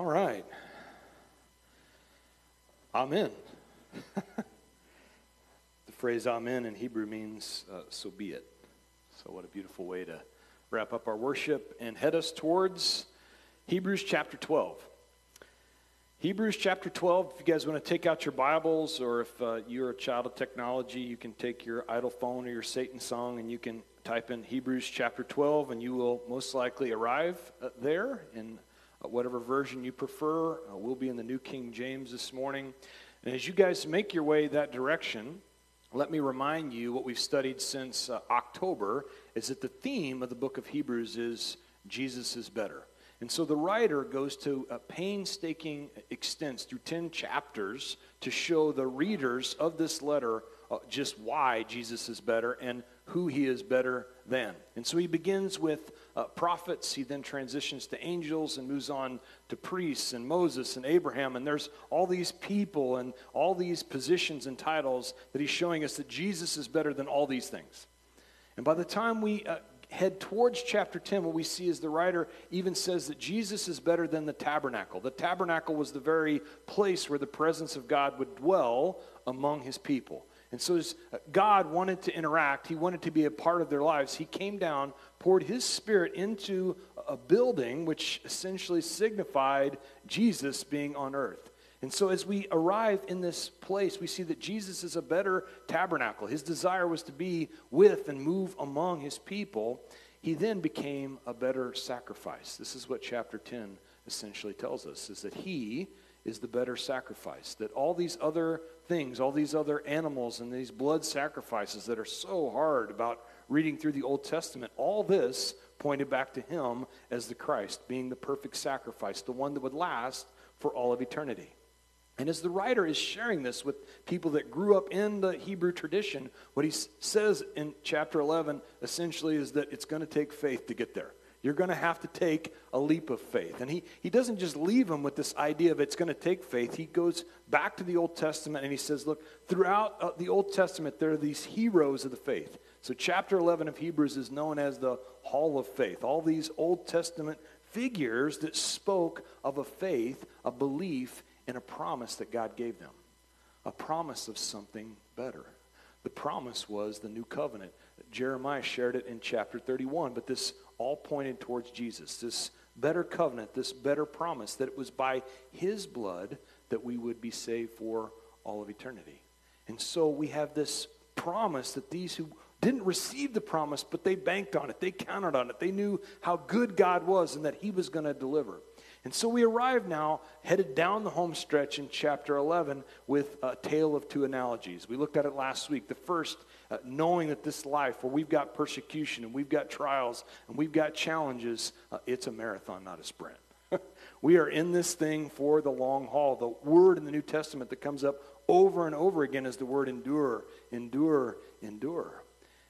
All right. Amen. the phrase amen in Hebrew means uh, so be it. So, what a beautiful way to wrap up our worship and head us towards Hebrews chapter 12. Hebrews chapter 12, if you guys want to take out your Bibles or if uh, you're a child of technology, you can take your idle phone or your Satan song and you can type in Hebrews chapter 12 and you will most likely arrive uh, there uh, whatever version you prefer. Uh, we'll be in the New King James this morning. And as you guys make your way that direction, let me remind you what we've studied since uh, October is that the theme of the book of Hebrews is Jesus is better. And so the writer goes to painstaking extents through 10 chapters to show the readers of this letter uh, just why Jesus is better and who he is better than. And so he begins with uh, prophets, he then transitions to angels and moves on to priests and Moses and Abraham. And there's all these people and all these positions and titles that he's showing us that Jesus is better than all these things. And by the time we uh, head towards chapter 10, what we see is the writer even says that Jesus is better than the tabernacle. The tabernacle was the very place where the presence of God would dwell among his people. And so, as uh, God wanted to interact, He wanted to be a part of their lives. He came down, poured His Spirit into a building, which essentially signified Jesus being on earth. And so, as we arrive in this place, we see that Jesus is a better tabernacle. His desire was to be with and move among His people. He then became a better sacrifice. This is what chapter 10 essentially tells us is that He is the better sacrifice. That all these other things, all these other animals and these blood sacrifices that are so hard about reading through the Old Testament, all this pointed back to him as the Christ, being the perfect sacrifice, the one that would last for all of eternity. And as the writer is sharing this with people that grew up in the Hebrew tradition, what he says in chapter 11 essentially is that it's going to take faith to get there. You're going to have to take a leap of faith. And he, he doesn't just leave them with this idea of it's going to take faith. He goes back to the Old Testament and he says, look, throughout uh, the Old Testament, there are these heroes of the faith. So, chapter 11 of Hebrews is known as the Hall of Faith. All these Old Testament figures that spoke of a faith, a belief, and a promise that God gave them. A promise of something better. The promise was the new covenant. Jeremiah shared it in chapter 31, but this all pointed towards Jesus, this better covenant, this better promise that it was by his blood that we would be saved for all of eternity. And so we have this promise that these who didn't receive the promise, but they banked on it, they counted on it, they knew how good God was and that he was going to deliver. And so we arrive now, headed down the home stretch in chapter 11 with a tale of two analogies. We looked at it last week. The first, uh, knowing that this life, where we've got persecution and we've got trials and we've got challenges, uh, it's a marathon, not a sprint. we are in this thing for the long haul. The word in the New Testament that comes up over and over again is the word endure, endure, endure.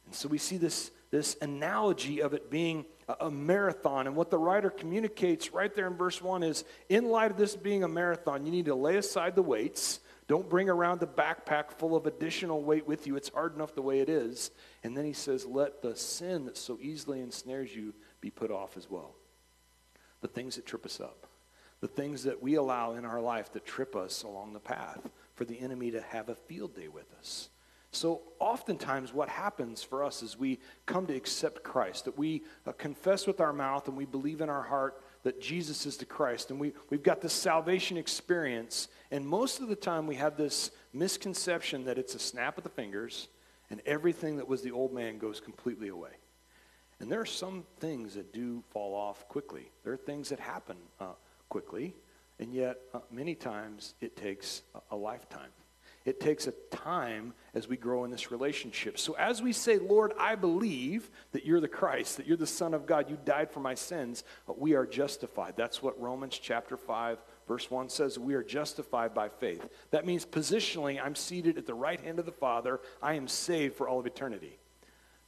And so we see this, this analogy of it being a marathon. And what the writer communicates right there in verse 1 is in light of this being a marathon, you need to lay aside the weights. Don't bring around the backpack full of additional weight with you. It's hard enough the way it is. And then he says, Let the sin that so easily ensnares you be put off as well. The things that trip us up, the things that we allow in our life that trip us along the path for the enemy to have a field day with us. So, oftentimes, what happens for us is we come to accept Christ, that we uh, confess with our mouth and we believe in our heart that Jesus is the Christ. And we, we've got this salvation experience. And most of the time, we have this misconception that it's a snap of the fingers and everything that was the old man goes completely away. And there are some things that do fall off quickly, there are things that happen uh, quickly. And yet, uh, many times, it takes a, a lifetime. It takes a time as we grow in this relationship. So as we say, Lord, I believe that you're the Christ, that you're the Son of God, you died for my sins, we are justified. That's what Romans chapter 5, verse 1 says. We are justified by faith. That means positionally, I'm seated at the right hand of the Father. I am saved for all of eternity.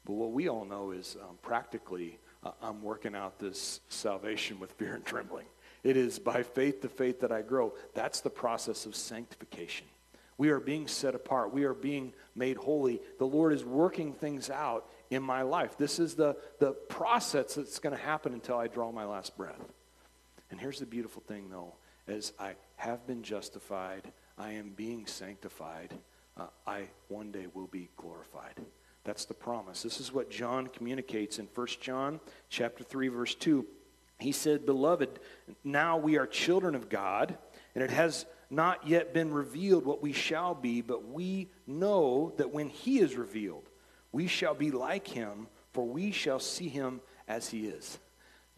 But what we all know is um, practically, uh, I'm working out this salvation with fear and trembling. It is by faith to faith that I grow. That's the process of sanctification. We are being set apart. We are being made holy. The Lord is working things out in my life. This is the, the process that's going to happen until I draw my last breath. And here's the beautiful thing, though. as I have been justified, I am being sanctified, uh, I one day will be glorified. That's the promise. This is what John communicates in 1 John chapter 3 verse 2. He said, "Beloved, now we are children of God, and it has not yet been revealed what we shall be, but we know that when he is revealed, we shall be like him, for we shall see him as he is."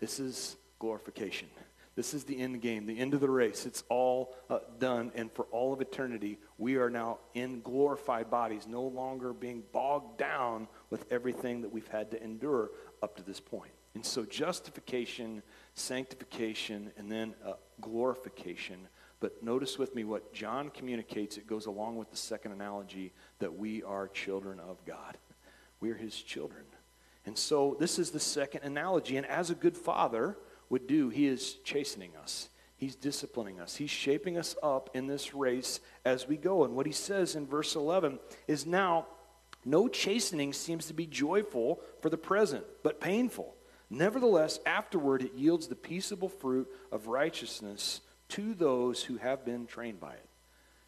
This is glorification. This is the end game, the end of the race. It's all uh, done. And for all of eternity, we are now in glorified bodies, no longer being bogged down with everything that we've had to endure up to this point. And so, justification, sanctification, and then uh, glorification. But notice with me what John communicates. It goes along with the second analogy that we are children of God. We are his children. And so, this is the second analogy. And as a good father, would do, he is chastening us. He's disciplining us. He's shaping us up in this race as we go. And what he says in verse 11 is now, no chastening seems to be joyful for the present, but painful. Nevertheless, afterward it yields the peaceable fruit of righteousness to those who have been trained by it.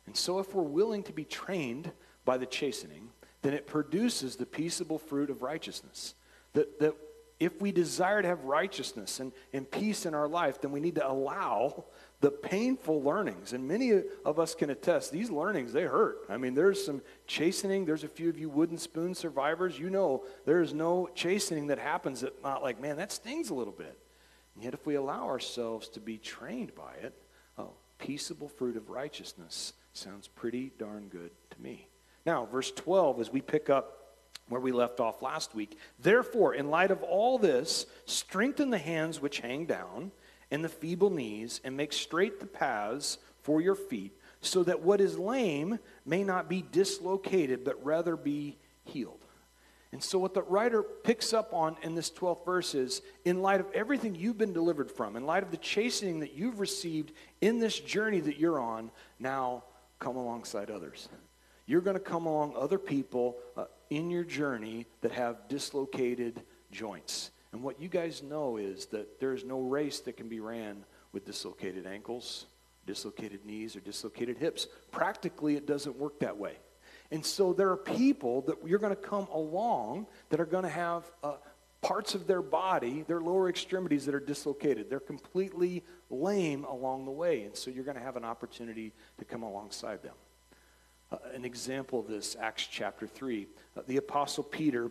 And so, if we're willing to be trained by the chastening, then it produces the peaceable fruit of righteousness. That, that if we desire to have righteousness and, and peace in our life, then we need to allow the painful learnings. And many of us can attest, these learnings, they hurt. I mean, there's some chastening. There's a few of you wooden spoon survivors. You know there's no chastening that happens that not like, man, that stings a little bit. And yet, if we allow ourselves to be trained by it, peaceable fruit of righteousness sounds pretty darn good to me. Now, verse 12, as we pick up where we left off last week. Therefore, in light of all this, strengthen the hands which hang down and the feeble knees, and make straight the paths for your feet, so that what is lame may not be dislocated, but rather be healed. And so, what the writer picks up on in this 12th verse is in light of everything you've been delivered from, in light of the chastening that you've received in this journey that you're on, now come alongside others. You're going to come along other people uh, in your journey that have dislocated joints. And what you guys know is that there is no race that can be ran with dislocated ankles, dislocated knees, or dislocated hips. Practically, it doesn't work that way. And so there are people that you're going to come along that are going to have uh, parts of their body, their lower extremities that are dislocated. They're completely lame along the way. And so you're going to have an opportunity to come alongside them. Uh, an example of this, Acts chapter 3. Uh, the Apostle Peter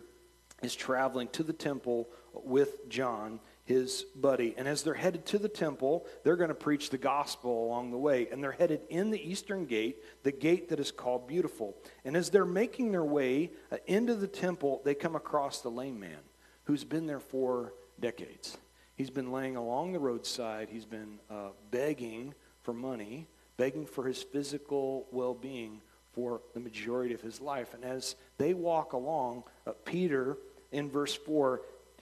is traveling to the temple with John, his buddy. And as they're headed to the temple, they're going to preach the gospel along the way. And they're headed in the eastern gate, the gate that is called Beautiful. And as they're making their way uh, into the temple, they come across the lame man who's been there for decades. He's been laying along the roadside, he's been uh, begging for money, begging for his physical well being for the majority of his life. And as they walk along, uh, Peter in verse 4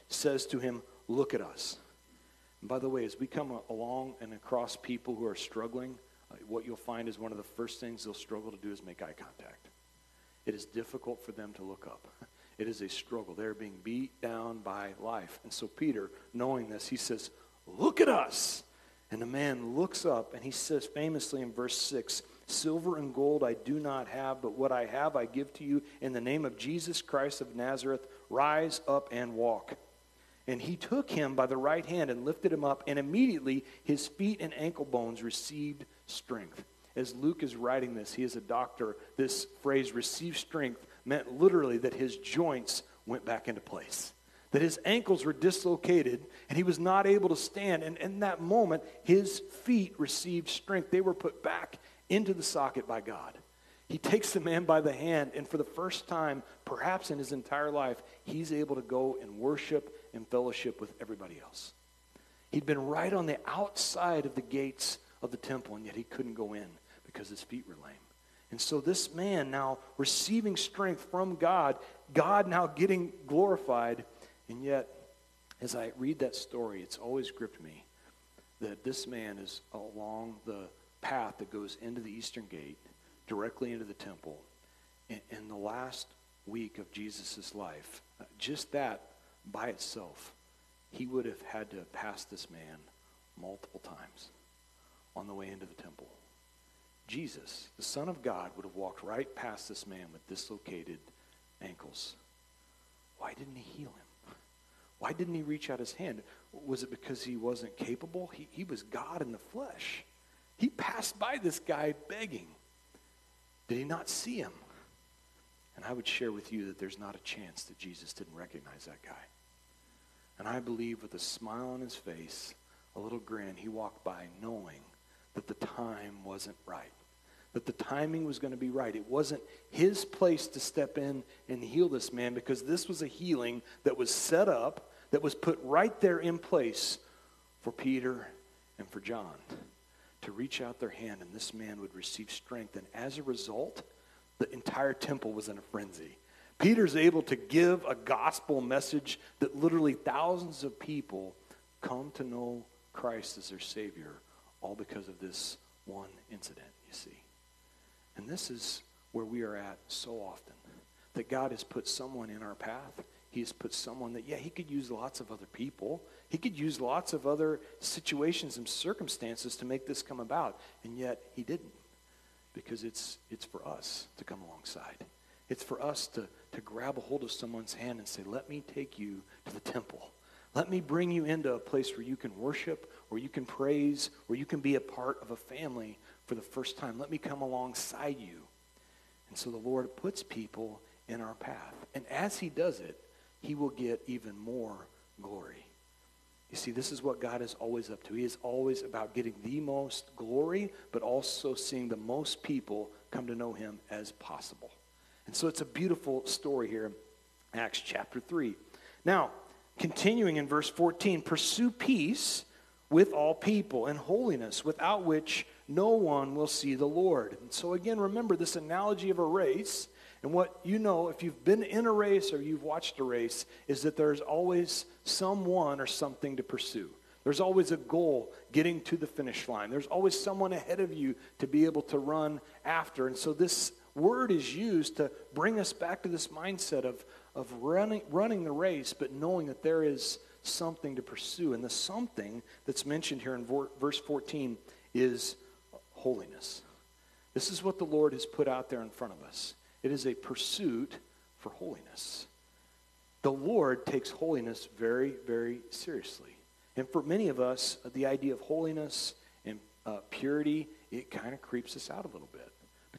says to him, Look at us. And by the way, as we come along and across people who are struggling, uh, what you'll find is one of the first things they'll struggle to do is make eye contact. It is difficult for them to look up. It is a struggle. They're being beat down by life. And so Peter, knowing this, he says, Look at us. And the man looks up and he says famously in verse 6 Silver and gold I do not have, but what I have I give to you in the name of Jesus Christ of Nazareth. Rise up and walk. And he took him by the right hand and lifted him up, and immediately his feet and ankle bones received strength. As Luke is writing this, he is a doctor. This phrase, receive strength, meant literally that his joints went back into place that his ankles were dislocated and he was not able to stand. And in that moment, his feet received strength. They were put back into the socket by God. He takes the man by the hand, and for the first time, perhaps in his entire life, he's able to go and worship and fellowship with everybody else. He'd been right on the outside of the gates of the temple, and yet he couldn't go in because his feet were lame. And so, this man now receiving strength from God, God now getting glorified, and yet, as I read that story, it's always gripped me that this man is along the path that goes into the eastern gate, directly into the temple. In, in the last week of Jesus' life, uh, just that by itself, he would have had to passed this man multiple times. on the way into the temple. Jesus, the Son of God, would have walked right past this man with dislocated ankles. Why didn't he heal him? Why didn't he reach out his hand? Was it because he wasn't capable? He, he was God in the flesh. He passed by this guy begging. Did he not see him? And I would share with you that there's not a chance that Jesus didn't recognize that guy. And I believe with a smile on his face, a little grin, he walked by knowing that the time wasn't right, that the timing was going to be right. It wasn't his place to step in and heal this man because this was a healing that was set up, that was put right there in place for Peter and for John to reach out their hand and this man would receive strength. And as a result, the entire temple was in a frenzy. Peter's able to give a gospel message that literally thousands of people come to know Christ as their Savior, all because of this one incident, you see. And this is where we are at so often that God has put someone in our path. He has put someone that, yeah, He could use lots of other people. He could use lots of other situations and circumstances to make this come about, and yet He didn't because it's, it's for us to come alongside. It's for us to, to grab a hold of someone's hand and say, Let me take you to the temple. Let me bring you into a place where you can worship, where you can praise, where you can be a part of a family for the first time. Let me come alongside you. And so the Lord puts people in our path. And as He does it, He will get even more glory. You see, this is what God is always up to. He is always about getting the most glory, but also seeing the most people come to know Him as possible. And so it's a beautiful story here in Acts chapter 3. Now, continuing in verse 14 pursue peace with all people and holiness, without which no one will see the Lord. And so, again, remember this analogy of a race. And what you know, if you've been in a race or you've watched a race, is that there's always someone or something to pursue. There's always a goal getting to the finish line. There's always someone ahead of you to be able to run after. And so this word is used to bring us back to this mindset of, of running, running the race, but knowing that there is something to pursue. And the something that's mentioned here in verse 14 is holiness. This is what the Lord has put out there in front of us. It is a pursuit for holiness. The Lord takes holiness very, very seriously. And for many of us, the idea of holiness and uh, purity, it kind of creeps us out a little bit.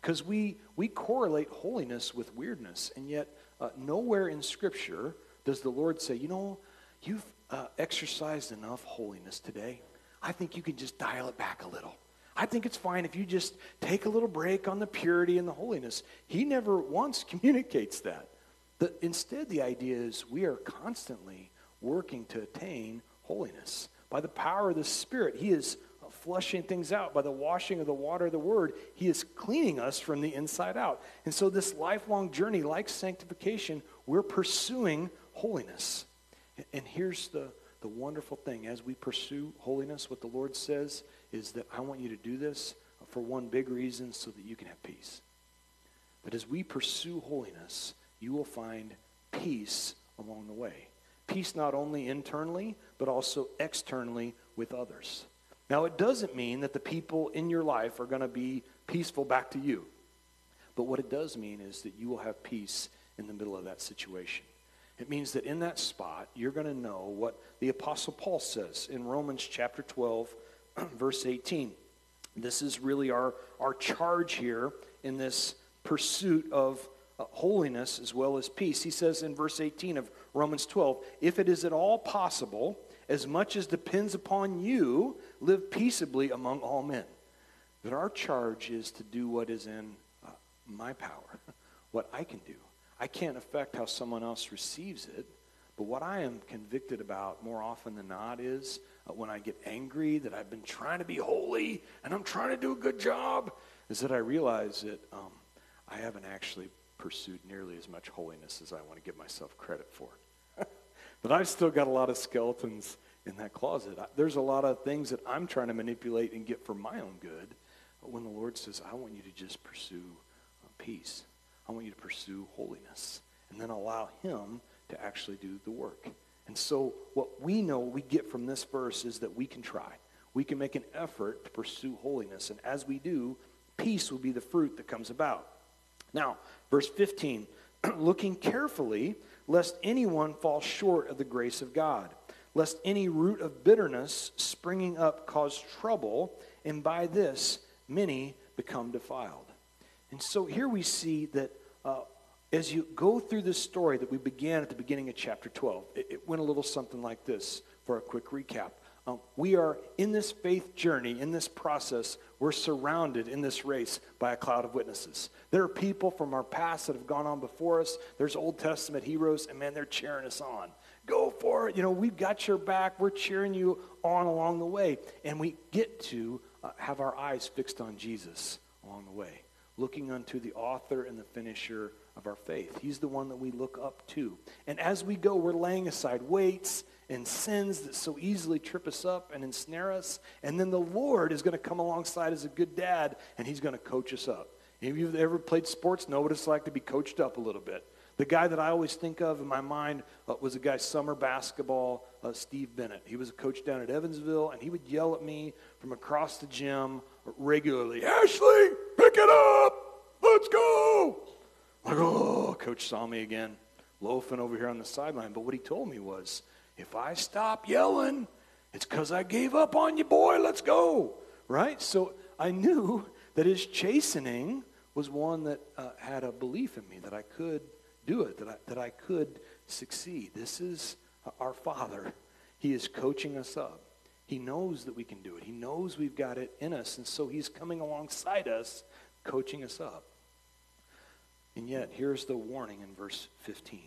Because we, we correlate holiness with weirdness, and yet uh, nowhere in Scripture does the Lord say, you know, you've uh, exercised enough holiness today. I think you can just dial it back a little. I think it's fine if you just take a little break on the purity and the holiness. He never once communicates that. The, instead, the idea is we are constantly working to attain holiness. By the power of the Spirit, He is flushing things out. By the washing of the water of the Word, He is cleaning us from the inside out. And so, this lifelong journey, like sanctification, we're pursuing holiness. And here's the, the wonderful thing as we pursue holiness, what the Lord says is that I want you to do this for one big reason so that you can have peace. That as we pursue holiness, you will find peace along the way. Peace not only internally, but also externally with others. Now, it doesn't mean that the people in your life are going to be peaceful back to you. But what it does mean is that you will have peace in the middle of that situation. It means that in that spot, you're going to know what the Apostle Paul says in Romans chapter 12, verse 18. This is really our, our charge here in this pursuit of uh, holiness as well as peace. He says in verse 18 of Romans 12, if it is at all possible, as much as depends upon you, live peaceably among all men. That our charge is to do what is in uh, my power, what I can do. I can't affect how someone else receives it, but what I am convicted about more often than not is uh, when I get angry that I've been trying to be holy and I'm trying to do a good job, is that I realize that um, I haven't actually pursued nearly as much holiness as I want to give myself credit for. But I've still got a lot of skeletons in that closet. There's a lot of things that I'm trying to manipulate and get for my own good. But when the Lord says, I want you to just pursue uh, peace, I want you to pursue holiness, and then allow Him to actually do the work. And so, what we know we get from this verse is that we can try. we can make an effort to pursue holiness. And as we do, peace will be the fruit that comes about. Now, verse 15 looking carefully, lest anyone fall short of the grace of God, lest any root of bitterness springing up cause trouble, and by this many become defiled. And so here we see that uh, as you go through this story that we began at the beginning of chapter 12, it, it went a little something like this for a quick recap. Um, we are in this faith journey, in this process, we're surrounded in this race by a cloud of witnesses. There are people from our past that have gone on before us. There's Old Testament heroes, and man, they're cheering us on. Go for it. You know, we've got your back. We're cheering you on along the way. And we get to uh, have our eyes fixed on Jesus along the way, looking unto the author and the finisher of our faith. He's the one that we look up to. And as we go, we're laying aside weights and sins that so easily trip us up and ensnare us. And then the Lord is going to come alongside as a good dad, and he's going to coach us up. If you've ever played sports, know what it's like to be coached up a little bit. The guy that I always think of in my mind uh, was a guy, summer basketball, uh, Steve Bennett. He was a coach down at Evansville, and he would yell at me from across the gym regularly, Ashley, pick it up, let's go. Go, oh, coach saw me again, loafing over here on the sideline. But what he told me was, if I stop yelling, it's because I gave up on you, boy. Let's go. Right? So I knew that his chastening was one that uh, had a belief in me that I could do it, that I, that I could succeed. This is our Father. He is coaching us up. He knows that we can do it. He knows we've got it in us. And so he's coming alongside us, coaching us up. And yet, here's the warning in verse 15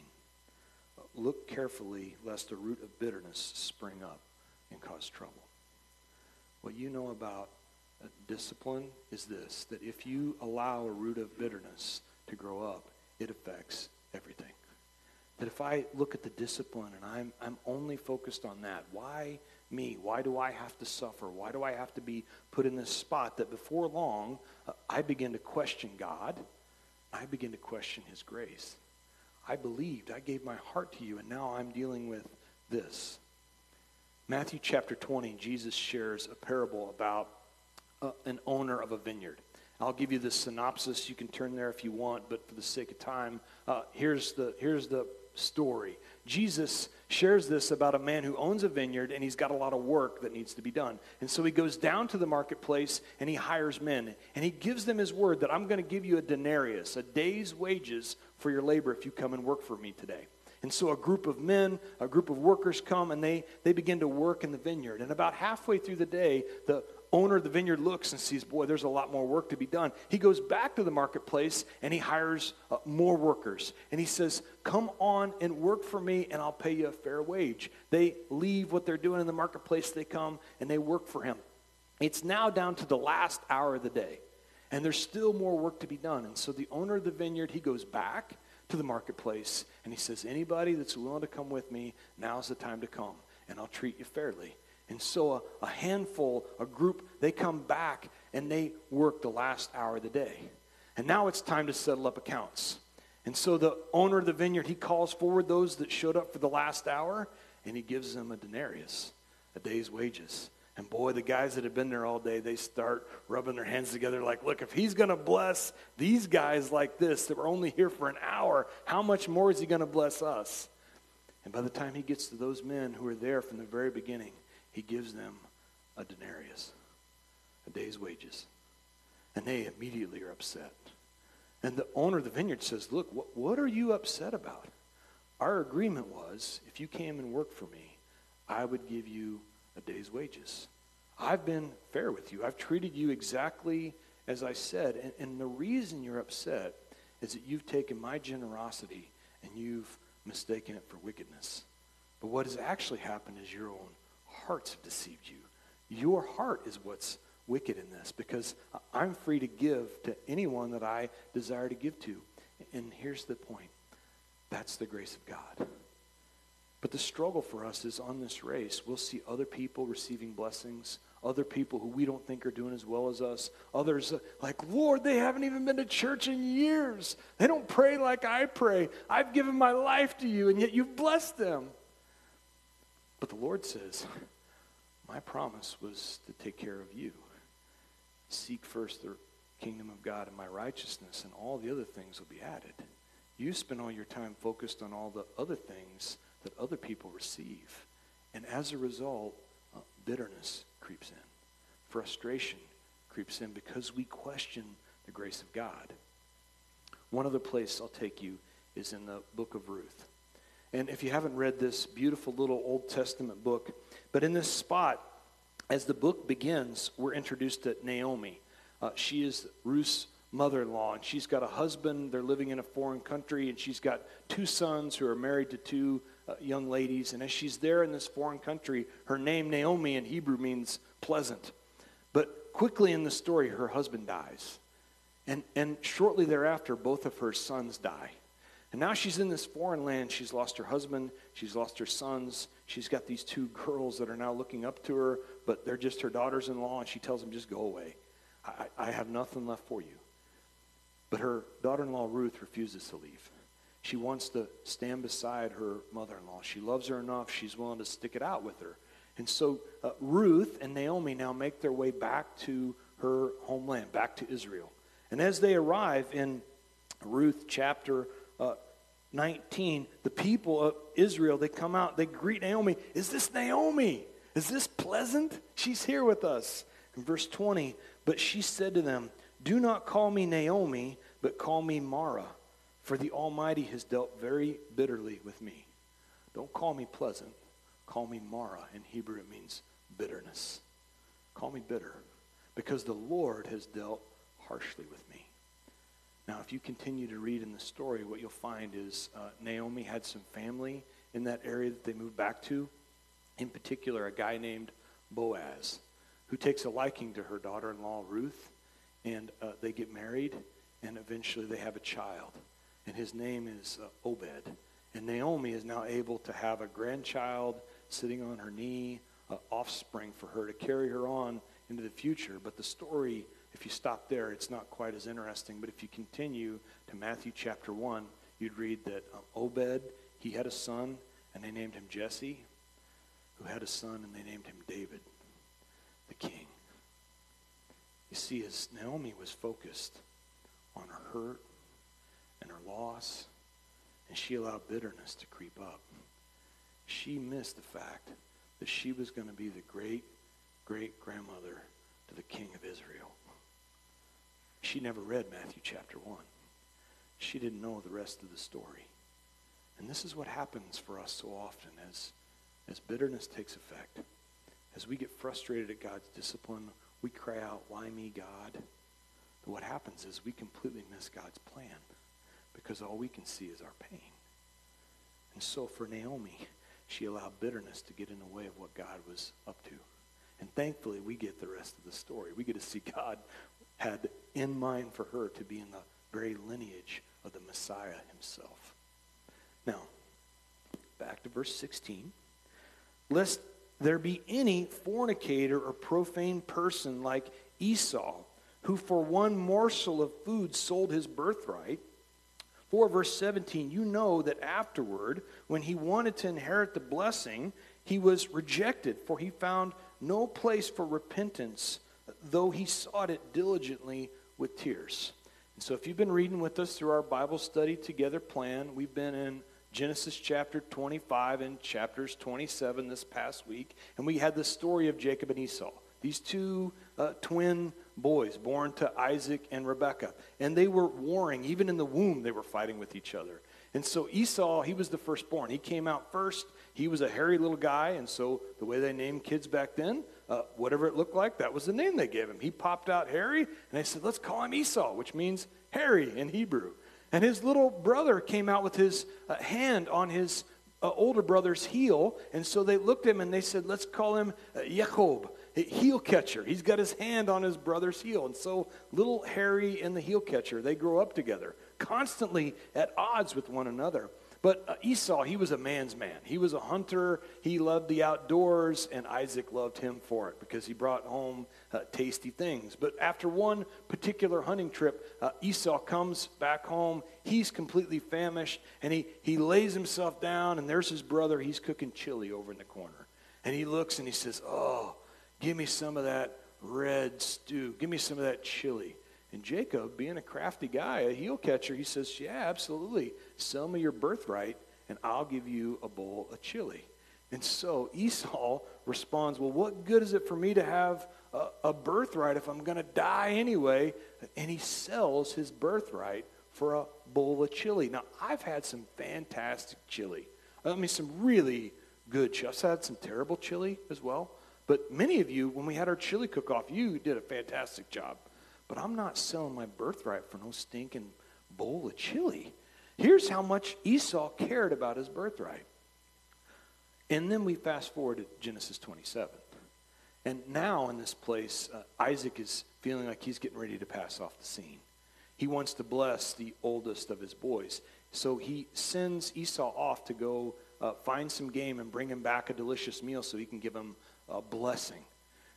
Look carefully, lest a root of bitterness spring up and cause trouble. What you know about discipline is this that if you allow a root of bitterness to grow up, it affects everything. That if I look at the discipline and I'm, I'm only focused on that, why me? Why do I have to suffer? Why do I have to be put in this spot that before long uh, I begin to question God? I begin to question His grace. I believed, I gave my heart to you, and now I'm dealing with this. Matthew chapter 20, Jesus shares a parable about uh, an owner of a vineyard. I'll give you the synopsis. You can turn there if you want, but for the sake of time, uh, here's, the, here's the story. Jesus shares this about a man who owns a vineyard and he's got a lot of work that needs to be done. And so he goes down to the marketplace and he hires men and he gives them his word that I'm going to give you a denarius, a day's wages for your labor if you come and work for me today. And so a group of men, a group of workers come and they, they begin to work in the vineyard. And about halfway through the day, the owner of the vineyard looks and sees, boy, there's a lot more work to be done. He goes back to the marketplace and he hires uh, more workers. And he says, Come on and work for me, and I'll pay you a fair wage. They leave what they're doing in the marketplace, they come and they work for him. It's now down to the last hour of the day, and there's still more work to be done. And so the owner of the vineyard, he goes back to the marketplace and he says, Anybody that's willing to come with me, now's the time to come, and I'll treat you fairly. And so a, a, handful, a group, they come back and they work the last hour of the day. And now it's time to settle up accounts. And so the owner of the vineyard, he calls forward those that showed up for the last hour and he gives them a denarius, a day's wages. And boy, the guys that have been there all day, they start rubbing their hands together like, look, if he's going to bless these guys like this that were only here for an hour, how much more is he going to bless us? And by the time he gets to those men who are there from the very beginning, he gives them a denarius, a day's wages. And they immediately are upset. And the owner of the vineyard says, Look, what, what are you upset about? Our agreement was if you came and worked for me, I would give you a day's wages. I've been fair with you. I've treated you exactly as I said. And, and the reason you're upset is that you've taken my generosity and you've mistaken it for wickedness. But what has actually happened is your own hearts have deceived you. Your heart is what's wicked in this because I'm free to give to anyone that I desire to give to. And here's the point that's the grace of God. But the struggle for us is on this race, we'll see other people receiving blessings, other people who we don't think are doing as well as us, others uh, like, Lord, they haven't even been to church in years. They don't pray like I pray. I've given my life to you, and yet you've blessed them. But the Lord says, my promise was to take care of you. Seek first the kingdom of God and my righteousness, and all the other things will be added. You spend all your time focused on all the other things that other people receive. And as a result, uh, bitterness creeps in, frustration creeps in because we question the grace of God. One other place I'll take you is in the book of Ruth. And if you haven't read this beautiful little Old Testament book, but in this spot, as the book begins, we're introduced to Naomi. Uh, she is Ruth's mother in law, and she's got a husband. They're living in a foreign country, and she's got two sons who are married to two uh, young ladies. And as she's there in this foreign country, her name, Naomi, in Hebrew means pleasant. But quickly in the story, her husband dies. And, and shortly thereafter, both of her sons die. And now she's in this foreign land. She's lost her husband. She's lost her sons. She's got these two girls that are now looking up to her, but they're just her daughters in law, and she tells them, just go away. I, I have nothing left for you. But her daughter in law, Ruth, refuses to leave. She wants to stand beside her mother in law. She loves her enough, she's willing to stick it out with her. And so uh, Ruth and Naomi now make their way back to her homeland, back to Israel. And as they arrive in Ruth chapter uh, 19, the people of Israel, they come out, they greet Naomi. Is this Naomi? Is this pleasant? She's here with us. In verse 20, but she said to them, Do not call me Naomi, but call me Mara, for the Almighty has dealt very bitterly with me. Don't call me pleasant. Call me Mara. In Hebrew, it means bitterness. Call me bitter, because the Lord has dealt harshly with me. Now, if you continue to read in the story, what you'll find is uh, Naomi had some family in that area that they moved back to. In particular, a guy named Boaz, who takes a liking to her daughter in law, Ruth, and uh, they get married, and eventually they have a child. And his name is uh, Obed. And Naomi is now able to have a grandchild sitting on her knee, uh, offspring for her to carry her on into the future. But the story if you stop there, it's not quite as interesting. But if you continue to Matthew chapter 1, you'd read that um, Obed, he had a son, and they named him Jesse, who had a son, and they named him David, the king. You see, as Naomi was focused on her her loss, and she allowed bitterness to creep up, she missed the fact that she was going to be the great great grandmother to the king of Israel. She never read Matthew chapter 1. She didn't know the rest of the story. And this is what happens for us so often as, as bitterness takes effect. As we get frustrated at God's discipline, we cry out, Why me, God? But what happens is we completely miss God's plan because all we can see is our pain. And so for Naomi, she allowed bitterness to get in the way of what God was up to. And thankfully, we get the rest of the story. We get to see God had in mind for her to be in the very lineage of the Messiah himself. Now, back to verse 16. Lest there be any fornicator or profane person like Esau, who for one morsel of food sold his birthright. For verse 17, you know that afterward, when he wanted to inherit the blessing, he was rejected, for he found no place for repentance though he sought it diligently with tears. And so, if you've been reading with us through our Bible study together plan, we've been in Genesis chapter 25 and chapters 27 this past week, and we had the story of Jacob and Esau, these two uh, twin boys born to Isaac and Rebekah. And they were warring, even in the womb, they were fighting with each other. And so Esau, he was the firstborn. He came out first. He was a hairy little guy, and so the way they named kids back then uh, whatever it looked like, that was the name they gave him. He popped out hairy, and they said, let's call him Esau, which means hairy in Hebrew. And his little brother came out with his uh, hand on his uh, older brother's heel, and so they looked at him and they said, let's call him uh, Jacob, heel catcher. He's got his hand on his brother's heel. And so little Harry and the heel catcher, they grow up together, constantly at odds with one another. But uh, Esau, he was a man's man. He was a hunter. He loved the outdoors, and Isaac loved him for it because he brought home uh, tasty things. But after one particular hunting trip, uh, Esau comes back home. He's completely famished, and he, he lays himself down, and there's his brother. He's cooking chili over in the corner. And he looks and he says, Oh, Give me some of that red stew. Give me some of that chili. And Jacob, being a crafty guy, a heel catcher, he says, Yeah, absolutely. Sell me your birthright, and I'll give you a bowl of chili. And so Esau responds, Well, what good is it for me to have a, a birthright if I'm going to die anyway? And he sells his birthright for a bowl of chili. Now, I've had some fantastic chili. I mean, some really good chili. I've had some terrible chili as well. But many of you, when we had our chili cook off, you did a fantastic job. But I'm not selling my birthright for no stinking bowl of chili. Here's how much Esau cared about his birthright. And then we fast forward to Genesis 27. And now in this place, uh, Isaac is feeling like he's getting ready to pass off the scene. He wants to bless the oldest of his boys. So he sends Esau off to go uh, find some game and bring him back a delicious meal so he can give him a blessing.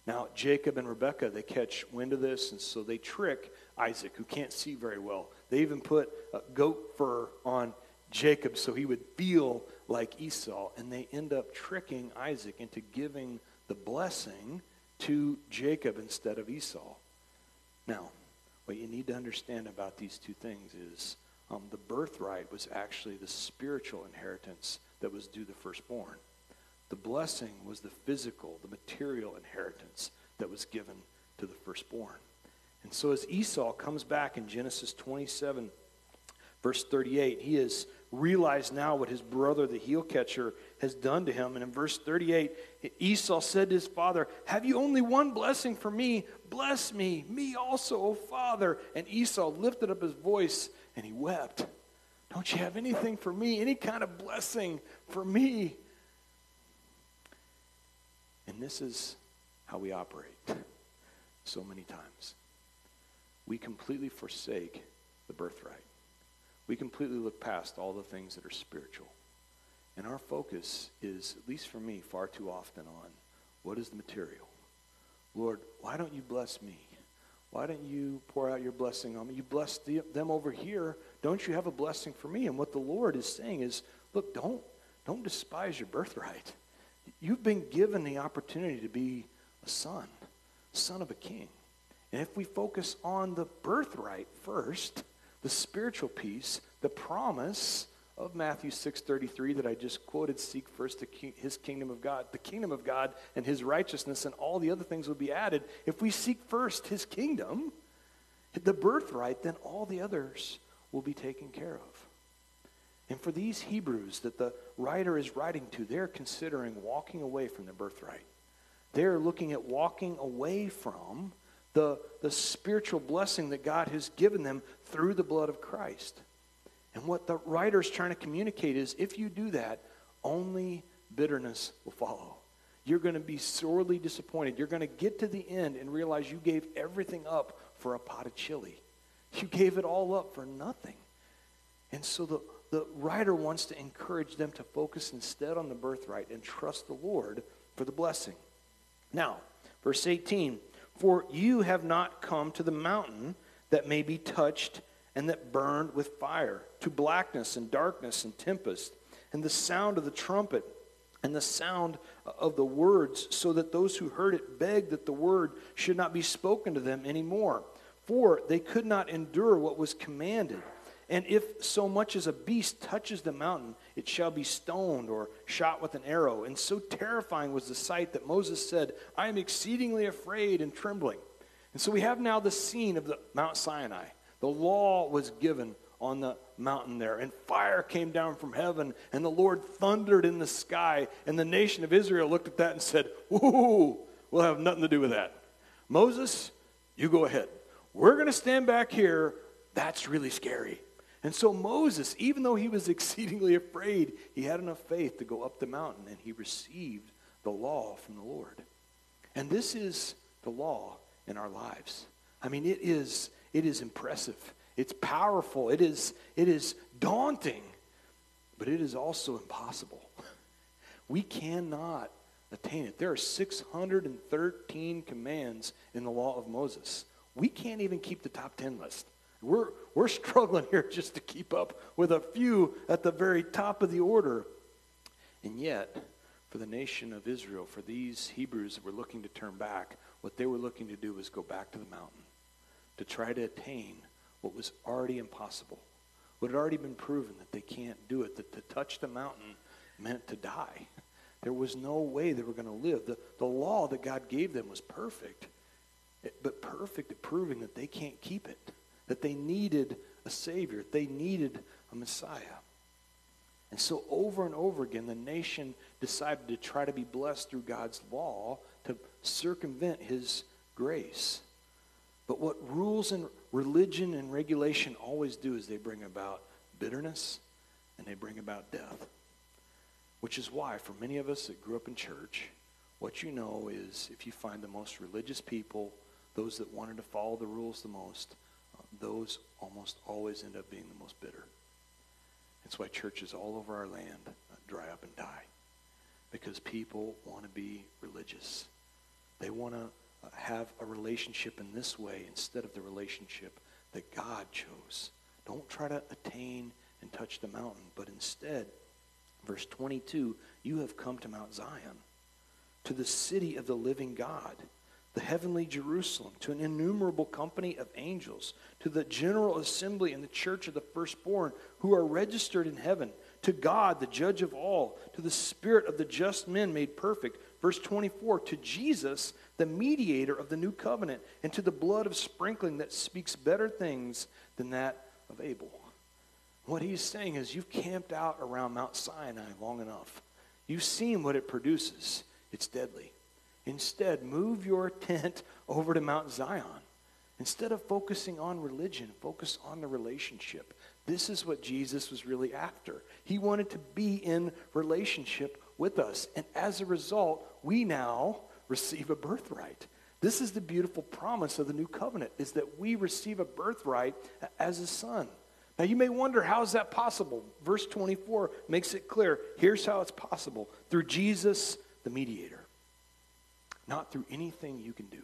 Now, Jacob and Rebekah, they catch wind of this, and so they trick Isaac, who can't see very well. They even put goat fur on Jacob so he would feel like Esau, and they end up tricking Isaac into giving the blessing to Jacob instead of Esau. Now, what you need to understand about these two things is um, the birthright was actually the spiritual inheritance that was due the firstborn. The blessing was the physical, the material inheritance that was given to the firstborn. And so as Esau comes back in Genesis 27, verse 38, he has realized now what his brother, the heel catcher, has done to him. And in verse 38, Esau said to his father, Have you only one blessing for me? Bless me, me also, O father. And Esau lifted up his voice and he wept. Don't you have anything for me? Any kind of blessing for me? This is how we operate so many times. We completely forsake the birthright. We completely look past all the things that are spiritual. And our focus is, at least for me, far too often on what is the material? Lord, why don't you bless me? Why don't you pour out your blessing on me? You bless the, them over here. Don't you have a blessing for me? And what the Lord is saying is, look, don't, don't despise your birthright. You've been given the opportunity to be a son, son of a king. And if we focus on the birthright first, the spiritual piece, the promise of Matthew 6:33 that I just quoted, seek first the his kingdom of God, the kingdom of God and his righteousness and all the other things will be added. If we seek first his kingdom, the birthright, then all the others will be taken care of. And for these Hebrews that the writer is writing to, they're considering walking away from their birthright. They're looking at walking away from the, the spiritual blessing that God has given them through the blood of Christ. And what the writer is trying to communicate is if you do that, only bitterness will follow. You're going to be sorely disappointed. You're going to get to the end and realize you gave everything up for a pot of chili. You gave it all up for nothing. And so the, the writer wants to encourage them to focus instead on the birthright and trust the Lord for the blessing. Now, verse 18 For you have not come to the mountain that may be touched and that burned with fire, to blackness and darkness and tempest, and the sound of the trumpet and the sound of the words, so that those who heard it begged that the word should not be spoken to them anymore. For they could not endure what was commanded. And if so much as a beast touches the mountain, it shall be stoned or shot with an arrow. And so terrifying was the sight that Moses said, I am exceedingly afraid and trembling. And so we have now the scene of the Mount Sinai. The law was given on the mountain there, and fire came down from heaven, and the Lord thundered in the sky. And the nation of Israel looked at that and said, Ooh, we'll have nothing to do with that. Moses, you go ahead. We're going to stand back here. That's really scary. And so Moses, even though he was exceedingly afraid, he had enough faith to go up the mountain and he received the law from the Lord. And this is the law in our lives. I mean, it is, it is impressive. It's powerful. It is, it is daunting. But it is also impossible. We cannot attain it. There are 613 commands in the law of Moses. We can't even keep the top 10 list. We're, we're struggling here just to keep up with a few at the very top of the order. And yet, for the nation of Israel, for these Hebrews that were looking to turn back, what they were looking to do was go back to the mountain to try to attain what was already impossible, what had already been proven that they can't do it, that to touch the mountain meant to die. There was no way they were going to live. The, the law that God gave them was perfect, but perfect at proving that they can't keep it, that they needed a Savior, they needed a Messiah. And so, over and over again, the nation decided to try to be blessed through God's law to circumvent His grace. But what rules and religion and regulation always do is they bring about bitterness and they bring about death. Which is why, for many of us that grew up in church, what you know is if you find the most religious people, those that wanted to follow the rules the most, those almost always end up being the most bitter. That's why churches all over our land dry up and die. Because people want to be religious. They want to uh, have a relationship in this way instead of the relationship that God chose. Don't try to attain and touch the mountain, but instead, verse 22, you have come to Mount Zion, to the city of the living God the heavenly Jerusalem, to an innumerable company of angels, to the general assembly and the church of the firstborn who are registered in heaven, to God, the judge of all, to the spirit of the just men made perfect. Verse 24, to Jesus, the mediator of the new covenant, and to the blood of sprinkling that speaks better things than that of Abel. What he's saying is, you've camped out around Mount Sinai long enough. You've seen what it produces. It's deadly. Instead, move your tent over to Mount Zion. Instead of focusing on religion, focus on the relationship. This is what Jesus was really after. He wanted to be in relationship with us. And as a result, we now receive a birthright. This is the beautiful promise of the new covenant is that we receive a birthright as a son. Now you may wonder how is that possible? Verse 24 makes it clear. Here's how it's possible. Through Jesus the mediator. Not through anything you can do,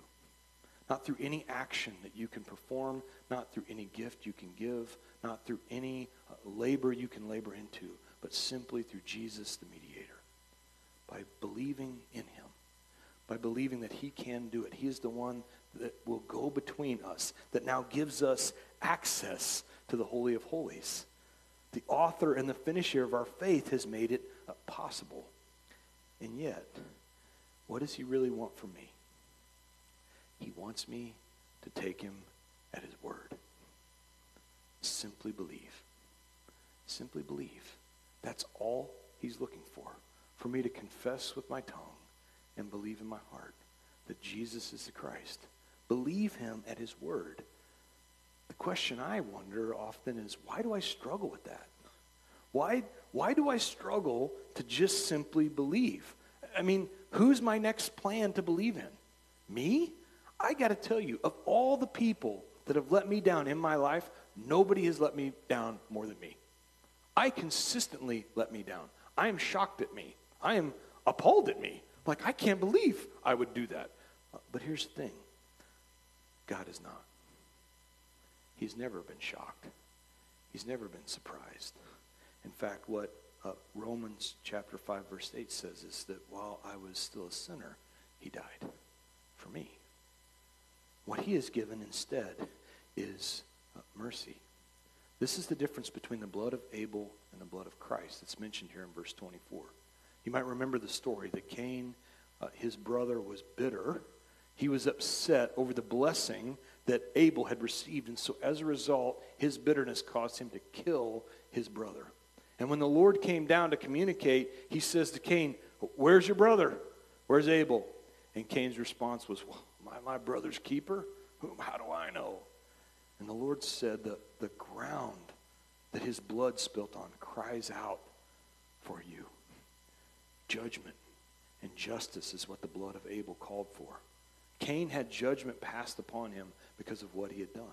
not through any action that you can perform, not through any gift you can give, not through any uh, labor you can labor into, but simply through Jesus the mediator. By believing in him, by believing that he can do it. He is the one that will go between us, that now gives us access to the Holy of Holies. The author and the finisher of our faith has made it uh, possible. And yet, what does he really want from me? He wants me to take him at his word. Simply believe. Simply believe. That's all he's looking for. For me to confess with my tongue and believe in my heart that Jesus is the Christ. Believe him at his word. The question I wonder often is why do I struggle with that? Why, why do I struggle to just simply believe? I mean, Who's my next plan to believe in? Me? I got to tell you, of all the people that have let me down in my life, nobody has let me down more than me. I consistently let me down. I am shocked at me. I am appalled at me. Like, I can't believe I would do that. Uh, but here's the thing God is not. He's never been shocked, He's never been surprised. In fact, what uh, Romans chapter 5, verse 8 says is that while I was still a sinner, he died for me. What he has given instead is uh, mercy. This is the difference between the blood of Abel and the blood of Christ. It's mentioned here in verse 24. You might remember the story that Cain, uh, his brother, was bitter. He was upset over the blessing that Abel had received. And so as a result, his bitterness caused him to kill his brother. And when the Lord came down to communicate, he says to Cain, Where's your brother? Where's Abel? And Cain's response was, well, my, my brother's keeper? How do I know? And the Lord said that the ground that his blood spilt on cries out for you. Judgment and justice is what the blood of Abel called for. Cain had judgment passed upon him because of what he had done.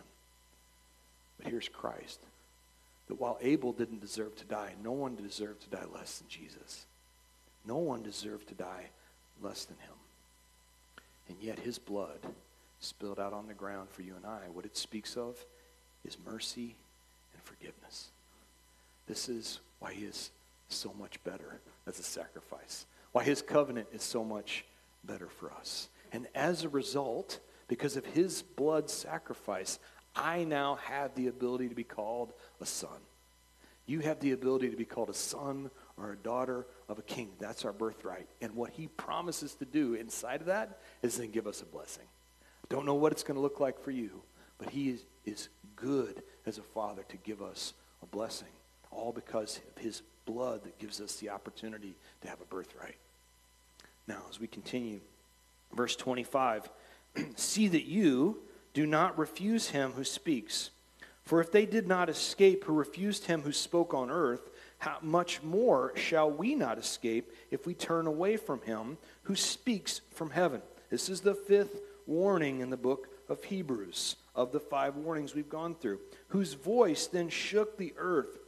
But here's Christ that while Abel didn't deserve to die, no one deserved to die less than Jesus. No one deserved to die less than him. And yet his blood spilled out on the ground for you and I. What it speaks of is mercy and forgiveness. This is why he is so much better as a sacrifice. why his covenant is so much better for us. And as a result, because of his blood sacrifice, I now have the ability to be called a son. You have the ability to be called a son or a daughter of a king. That's our birthright. And what he promises to do inside of that is then give us a blessing. Don't know what it's going to look like for you, but he is, is good as a father to give us a blessing, all because of his blood that gives us the opportunity to have a birthright. Now, as we continue, verse 25 see that you do not refuse him who speaks. For if they did not escape who refused him who spoke on earth, how much more shall we not escape if we turn away from him who speaks from heaven? This is the fifth warning in the book of Hebrews of the five warnings we've gone through, whose voice then shook the earth.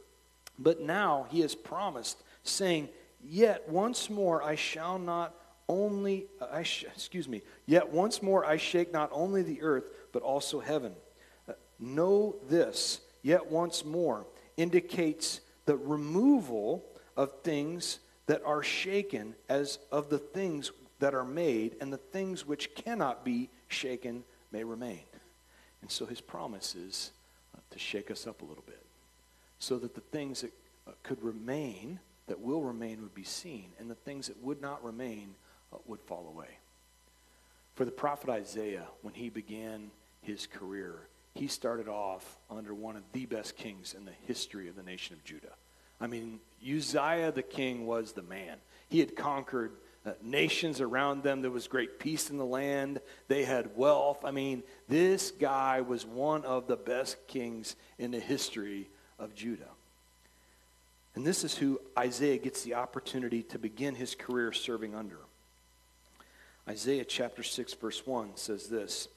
But now he has promised, saying, Yet once more I shall not only, uh, I sh- excuse me, yet once more I shake not only the earth, but also heaven. Uh, know this, yet once more, indicates the removal of things that are shaken as of the things that are made, and the things which cannot be shaken may remain. And so his promise is uh, to shake us up a little bit so that the things that uh, could remain, that will remain, would be seen, and the things that would not remain uh, would fall away. For the prophet Isaiah, when he began his career, he started off under one of the best kings in the history of the nation of Judah. I mean, Uzziah the king was the man. He had conquered uh, nations around them. There was great peace in the land. They had wealth. I mean, this guy was one of the best kings in the history of Judah. And this is who Isaiah gets the opportunity to begin his career serving under. Isaiah chapter 6, verse 1 says this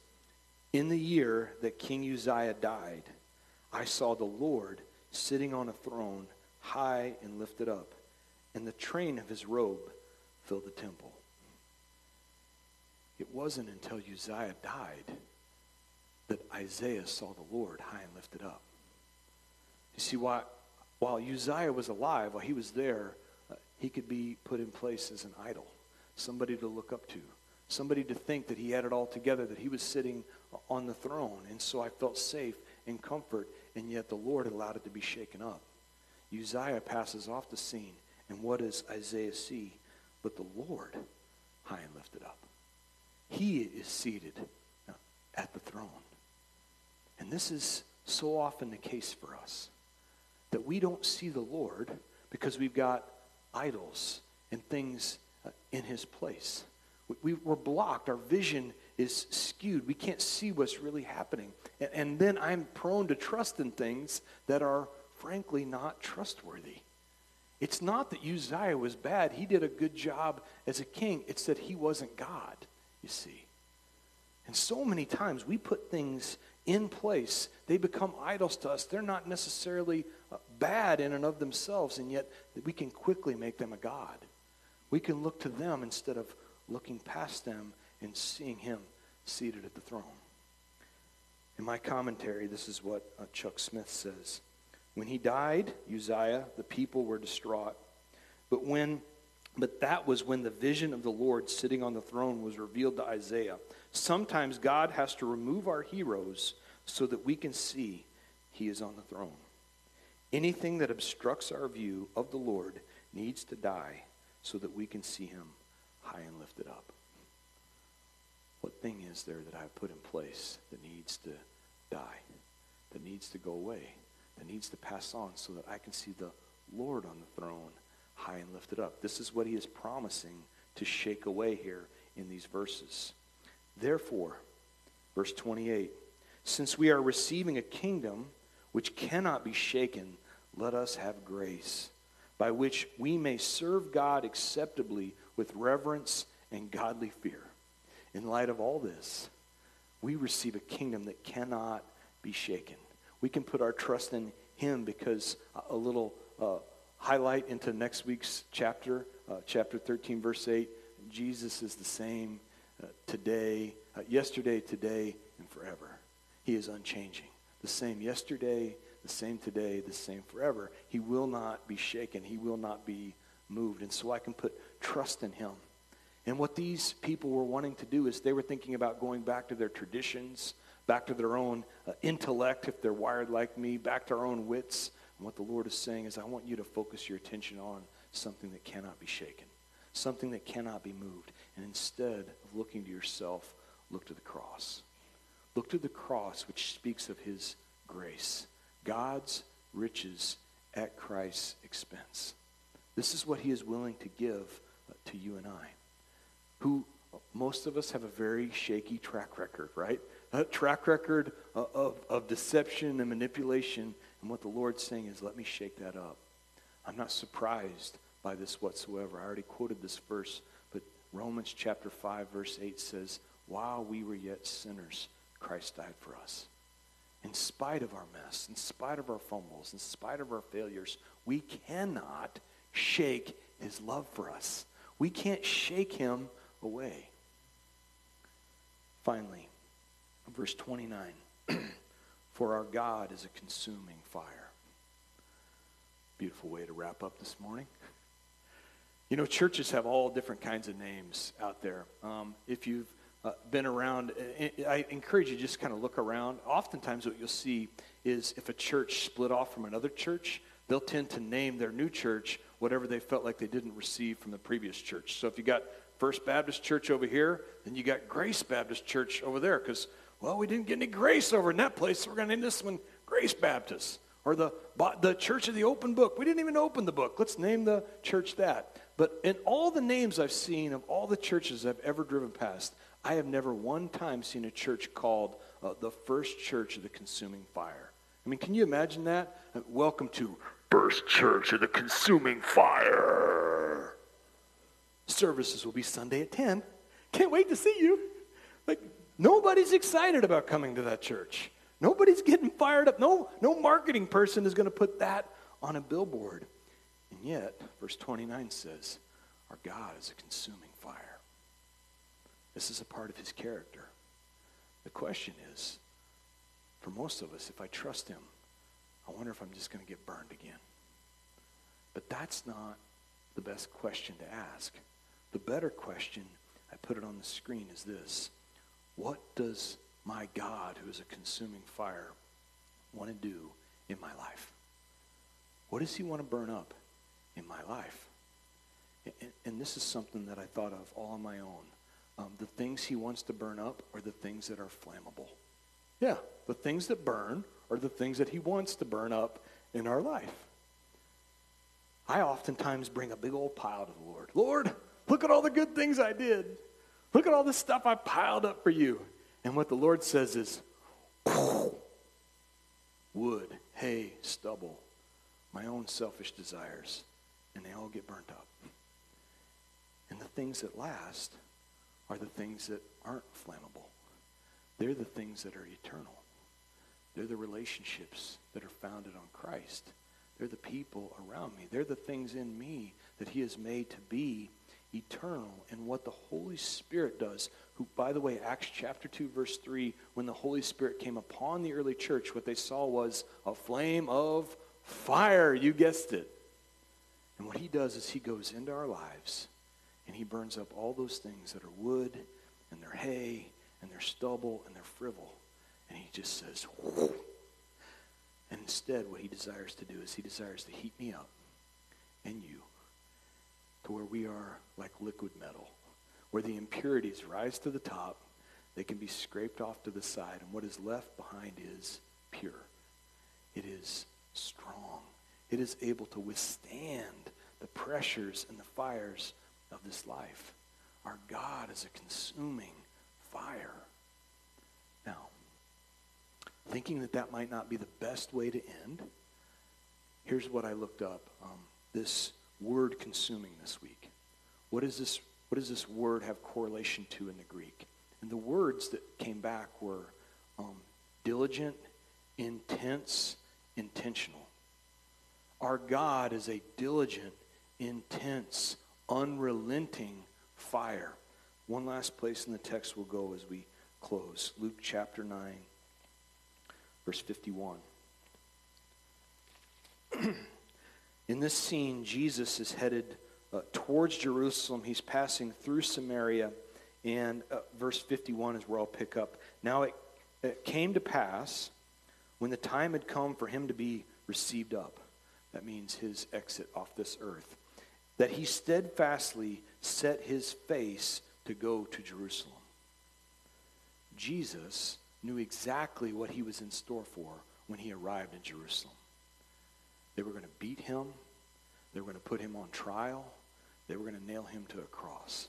In the year that King Uzziah died, I saw the Lord sitting on a throne, high and lifted up, and the train of his robe filled the temple. It wasn't until Uzziah died that Isaiah saw the Lord high and lifted up. You see, while, while Uzziah was alive, while he was there, uh, he could be put in place as an idol, somebody to look up to, somebody to think that he had it all together, that he was sitting on the throne. And so I felt safe and comfort, and yet the Lord allowed it to be shaken up. Uzziah passes off the scene, and what does Isaiah see? But the Lord high and lifted up. He is seated at the throne. And this is so often the case for us that we don't see the Lord because we've got idols and things uh, in his place. We, are blocked. Our vision is skewed. We can't see what's really happening. And, and then I'm prone to trust in things that are, frankly, not trustworthy. It's not that Uzziah was bad. He did a good job as a king. It's that he wasn't God, you see. And so many times we put things in place, they become idols to us. They're not necessarily uh, bad in and of themselves, and yet we can quickly make them a God. We can look to them instead of looking past them and seeing him seated at the throne. In my commentary, this is what uh, Chuck Smith says. When he died, Uzziah, the people were distraught. But when but that was when the vision of the Lord sitting on the throne was revealed to Isaiah. Sometimes God has to remove our heroes so that we can see he is on the throne. Anything that obstructs our view of the Lord needs to die so that we can see him high and lifted up. What thing is there that I've put in place that needs to die, that needs to go away, that needs to pass on so that I can see the Lord on the throne high and lifted up? This is what he is promising to shake away here in these verses. Therefore, verse 28 since we are receiving a kingdom which cannot be shaken, let us have grace by which we may serve God acceptably with reverence and godly fear. In light of all this, we receive a kingdom that cannot be shaken. We can put our trust in Him because a little uh, highlight into next week's chapter, uh, chapter 13, verse 8 Jesus is the same uh, today, uh, yesterday, today, and forever. He is unchanging. The same yesterday, the same today, the same forever. He will not be shaken. He will not be moved, and so I can put trust in him. And what these people were wanting to do is they were thinking about going back to their traditions, back to their own uh, intellect, if they're wired like me, back to our own wits. And what the Lord is saying is, I want you to focus your attention on something that cannot be shaken, something that cannot be moved. And instead of looking to yourself, look to the cross. Look to the cross, which speaks of his grace, God's riches at Christ's expense. This is what he is willing to give uh, to you and I, who most of us have a very shaky track record, right? A track record of, of, of deception and manipulation. And what the Lord's saying is, let me shake that up. I'm not surprised by this whatsoever. I already quoted this verse, but Romans chapter 5, verse 8 says, While we were yet sinners, Christ died for us. In spite of our mess, in spite of our fumbles, in spite of our failures, we cannot shake his love for us. We can't shake him away. Finally, verse 29 For our God is a consuming fire. Beautiful way to wrap up this morning. You know, churches have all different kinds of names out there. Um, if you've uh, been around, I encourage you just kind of look around. Oftentimes, what you'll see is if a church split off from another church, they'll tend to name their new church whatever they felt like they didn't receive from the previous church. So if you got First Baptist Church over here, then you got Grace Baptist Church over there because, well, we didn't get any grace over in that place, so we're going to name this one Grace Baptist. Or the, the Church of the Open Book. We didn't even open the book. Let's name the church that. But in all the names I've seen of all the churches I've ever driven past, I have never one time seen a church called uh, the First Church of the Consuming Fire. I mean, can you imagine that? Uh, welcome to First Church of the Consuming Fire. Services will be Sunday at 10. Can't wait to see you. Like, nobody's excited about coming to that church. Nobody's getting fired up. No, no marketing person is going to put that on a billboard. And yet, verse 29 says, Our God is a consuming fire. This is a part of his character. The question is, for most of us, if I trust him, I wonder if I'm just going to get burned again. But that's not the best question to ask. The better question, I put it on the screen, is this What does my God, who is a consuming fire, want to do in my life? What does he want to burn up in my life? And, and this is something that I thought of all on my own. Um, the things he wants to burn up are the things that are flammable. Yeah, the things that burn are the things that he wants to burn up in our life. I oftentimes bring a big old pile to the Lord. Lord, look at all the good things I did. Look at all the stuff I piled up for you. And what the Lord says is wood, hay, stubble, my own selfish desires, and they all get burnt up. And the things that last are the things that aren't flammable. They're the things that are eternal. They're the relationships that are founded on Christ. They're the people around me. They're the things in me that He has made to be eternal. And what the Holy Spirit does, who, by the way, Acts chapter 2, verse 3, when the Holy Spirit came upon the early church, what they saw was a flame of fire. You guessed it. And what He does is He goes into our lives and He burns up all those things that are wood and they're hay and they're stubble and they're frivol. And he just says, Whoa. and instead, what he desires to do is he desires to heat me up and you to where we are like liquid metal, where the impurities rise to the top, they can be scraped off to the side, and what is left behind is pure. It is strong. It is able to withstand the pressures and the fires of this life. Our God is a consuming fire. Now, thinking that that might not be the best way to end, here's what I looked up. Um, this word consuming this week. What, is this, what does this word have correlation to in the Greek? And the words that came back were um, diligent, intense, intentional. Our God is a diligent, intense, unrelenting fire. One last place in the text we'll go as we close Luke chapter 9, verse 51. in this scene, Jesus is headed uh, towards Jerusalem. He's passing through Samaria. And uh, verse 51 is where I'll pick up. Now it, it came to pass when the time had come for him to be received up. That means his exit off this earth. That he steadfastly set his face to go to Jerusalem. Jesus knew exactly what he was in store for when he arrived in Jerusalem. They were going to beat him, they were going to put him on trial, they were going to nail him to a cross.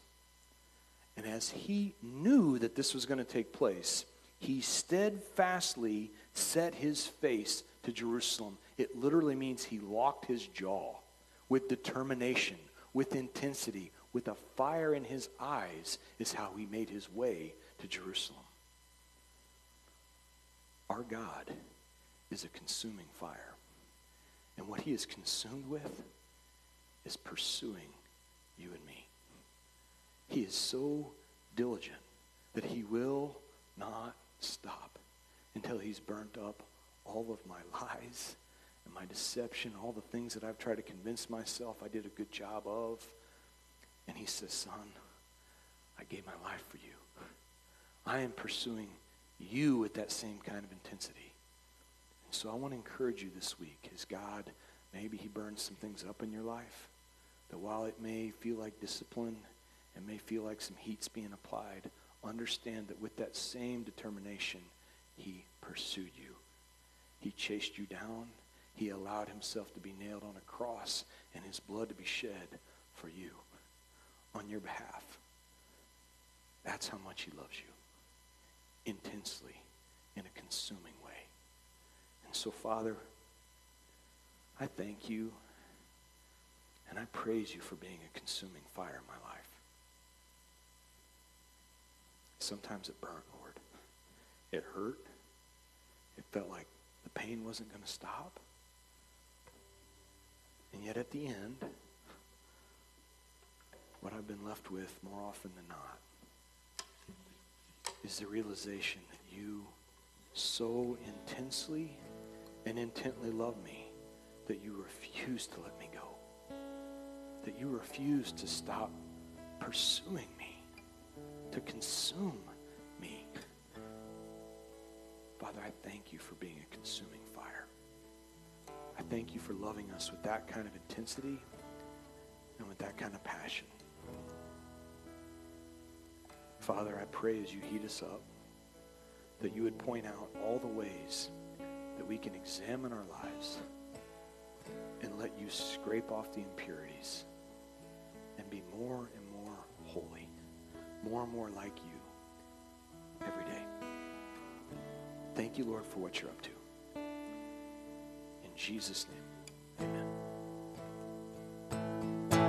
And as he knew that this was going to take place, he steadfastly set his face to Jerusalem. It literally means he locked his jaw with determination, with intensity, with a fire in his eyes, is how he made his way to Jerusalem. Our God is a consuming fire. And what he is consumed with is pursuing you and me. He is so diligent that he will not stop until he's burnt up all of my lies and my deception, all the things that I've tried to convince myself I did a good job of. And he says, Son, I gave my life for you. I am pursuing you with that same kind of intensity. So I want to encourage you this week as God, maybe he burns some things up in your life, that while it may feel like discipline, it may feel like some heat's being applied, understand that with that same determination, he pursued you. He chased you down. He allowed himself to be nailed on a cross and his blood to be shed for you on your behalf. That's how much he loves you intensely in a consuming way. So, Father, I thank you and I praise you for being a consuming fire in my life. Sometimes it burnt, Lord. It hurt. It felt like the pain wasn't going to stop. And yet at the end, what I've been left with more often than not is the realization that you so intensely and intently love me that you refuse to let me go. That you refuse to stop pursuing me, to consume me. Father, I thank you for being a consuming fire. I thank you for loving us with that kind of intensity and with that kind of passion. Father, I pray as you heat us up that you would point out all the ways that we can examine our lives and let you scrape off the impurities and be more and more holy, more and more like you every day. Thank you, Lord, for what you're up to. In Jesus' name.